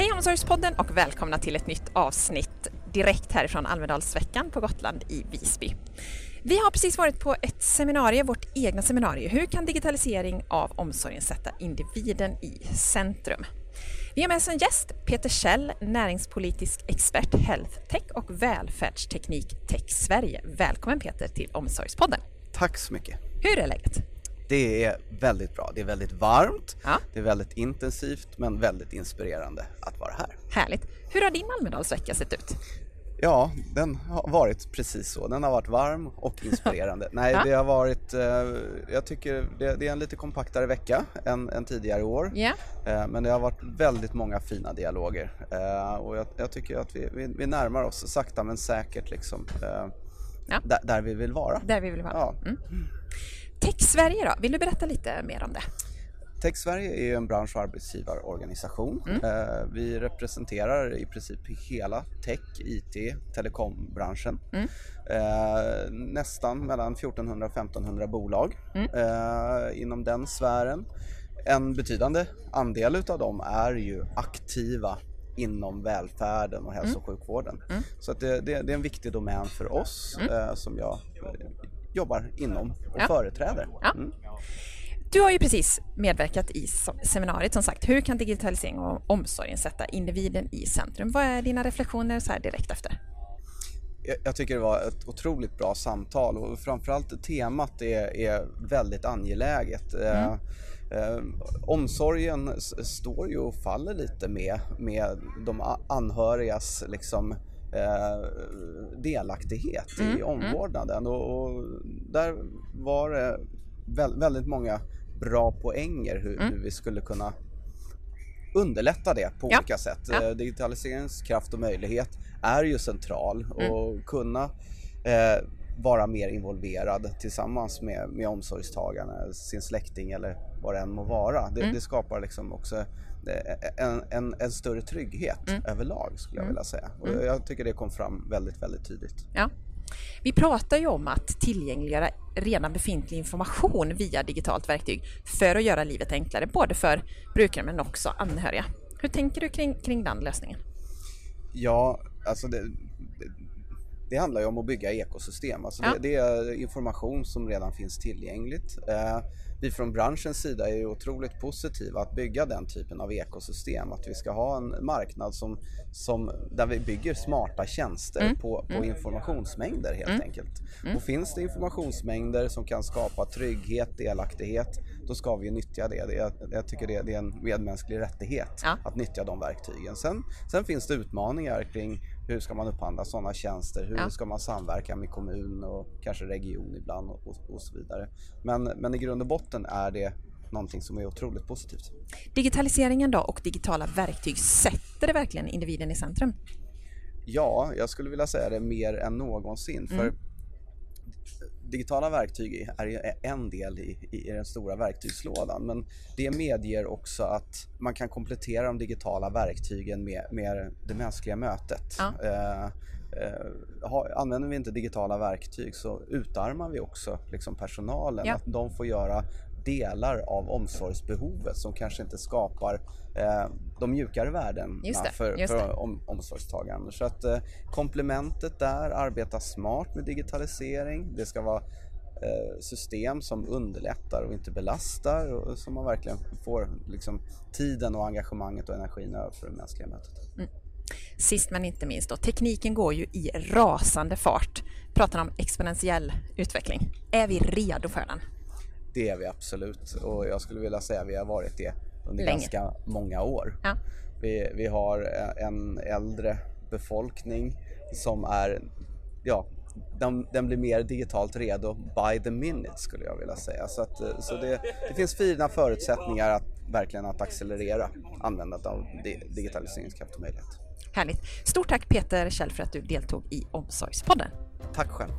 Hej Omsorgspodden och välkomna till ett nytt avsnitt direkt härifrån Almedalsveckan på Gotland i Visby. Vi har precis varit på ett seminarium, vårt egna seminarium. Hur kan digitalisering av omsorgen sätta individen i centrum? Vi har med oss en gäst, Peter Kjell, näringspolitisk expert Health Tech och välfärdsteknik Tech Sverige. Välkommen Peter till Omsorgspodden. Tack så mycket. Hur är läget? Det är väldigt bra. Det är väldigt varmt, Ja. det är väldigt intensivt men väldigt inspirerande att vara här. Härligt. Hur har din Almedalsvecka sett ut? Ja, den har varit precis så. Den har varit varm och inspirerande. Nej, det har varit, eh, jag tycker det, är en lite kompaktare vecka än, än tidigare år. Ja. Eh, men det har varit väldigt många fina dialoger eh, och jag, jag tycker att vi, vi, vi närmar oss sakta men säkert liksom eh, Ja. där, där vi vill vara. Där vi vill vara. Ja. Mm. Tech Sverige då? Vill du berätta lite mer om det? Tech Sverige är en bransch och arbetsgivarorganisation. Eh, Vi representerar i princip hela tech, IT, telekombranschen. Eh, Nästan mellan 1400 och 1500 bolag eh, inom den sfären. En betydande andel utav dem är ju aktiva inom välfärden och hälso och sjukvården. Så att det, det, det är en viktig domän för oss eh, som jag jobbar inom och Ja. företräder. Ja. Mm. Du har ju precis medverkat i seminariet som sagt. Hur kan digitalisering och omsorgen sätta individen i centrum? Vad är dina reflektioner så här direkt efter? Jag, tycker det var ett otroligt bra samtal och framförallt temat är, är väldigt angeläget. Eh, eh, omsorgen står ju och faller lite med, med de anhörigas liksom, eh, delaktighet i omvårdnaden och, och där var det vä- väldigt många bra poänger hur, hur vi skulle kunna underlätta det på Ja. olika sätt. Ja. Eh, Digitaliseringens kraft och möjlighet är ju central och kunna eh, vara mer involverad tillsammans med, med omsorgstagarna, sin släkting eller vad det än må vara. Det, det skapar liksom också eh, en, en, en större trygghet överlag skulle jag vilja säga. Och jag tycker det kom fram väldigt, väldigt tydligt. Ja. Vi pratar ju om att tillgängliggöra redan befintlig information via digitalt verktyg för att göra livet enklare, både för brukare men också anhöriga. Hur tänker du kring, kring den lösningen? Ja, alltså det, det, handlar ju om att bygga ekosystem. Alltså Ja. det, det är information som redan finns tillgängligt. Eh, vi från branschens sida är ju otroligt positiva att bygga den typen av ekosystem. Att vi ska ha en marknad som, som, där vi bygger smarta tjänster på, på informationsmängder helt enkelt. Och finns det informationsmängder som kan skapa trygghet, delaktighet, då ska vi nyttja det. det jag, jag tycker det, det är en medmänsklig rättighet Ja. att nyttja de verktygen. Sen, sen finns det utmaningar kring hur ska man upphandla sådana tjänster, hur Ja. ska man samverka med kommun och kanske region ibland och, och, så vidare. Men, men i grund och botten är det någonting som är otroligt positivt. Digitaliseringen då och digitala verktyg, sätter det verkligen individen i centrum? Ja, jag skulle vilja säga det mer än någonsin. För digitala verktyg är en del i, i, den stora verktygslådan. Men det medger också att man kan komplettera de digitala verktygen med, med det mänskliga mötet. Ja. Eh, eh, använder vi inte digitala verktyg så utarmar vi också liksom personalen. Ja. Att de får göra delar av omsorgsbehovet som kanske inte skapar eh, de mjukare värdena för, för om, omsorgstagaren. Så att eh, komplementet där, arbeta smart med digitalisering. Det ska vara eh, system som underlättar och inte belastar och så man verkligen får liksom, tiden och engagemanget och energin över för det mänskliga mötet. Sist men inte minst då, tekniken går ju i rasande fart. Pratar om exponentiell utveckling. Är vi redo för den? Det är vi absolut och jag skulle vilja säga att vi har varit det under Länge. ganska många år. Ja. Vi, vi har en äldre befolkning som är, ja, den, den blir mer digitalt redo by the minute skulle jag vilja säga. Så, att, eh, så det, det finns fina förutsättningar att verkligen att accelerera användandet av di- digitaliseringskraft och möjlighet. Härligt. Stort tack Peter Kjell för att du deltog i Omsorgspodden. Tack själv.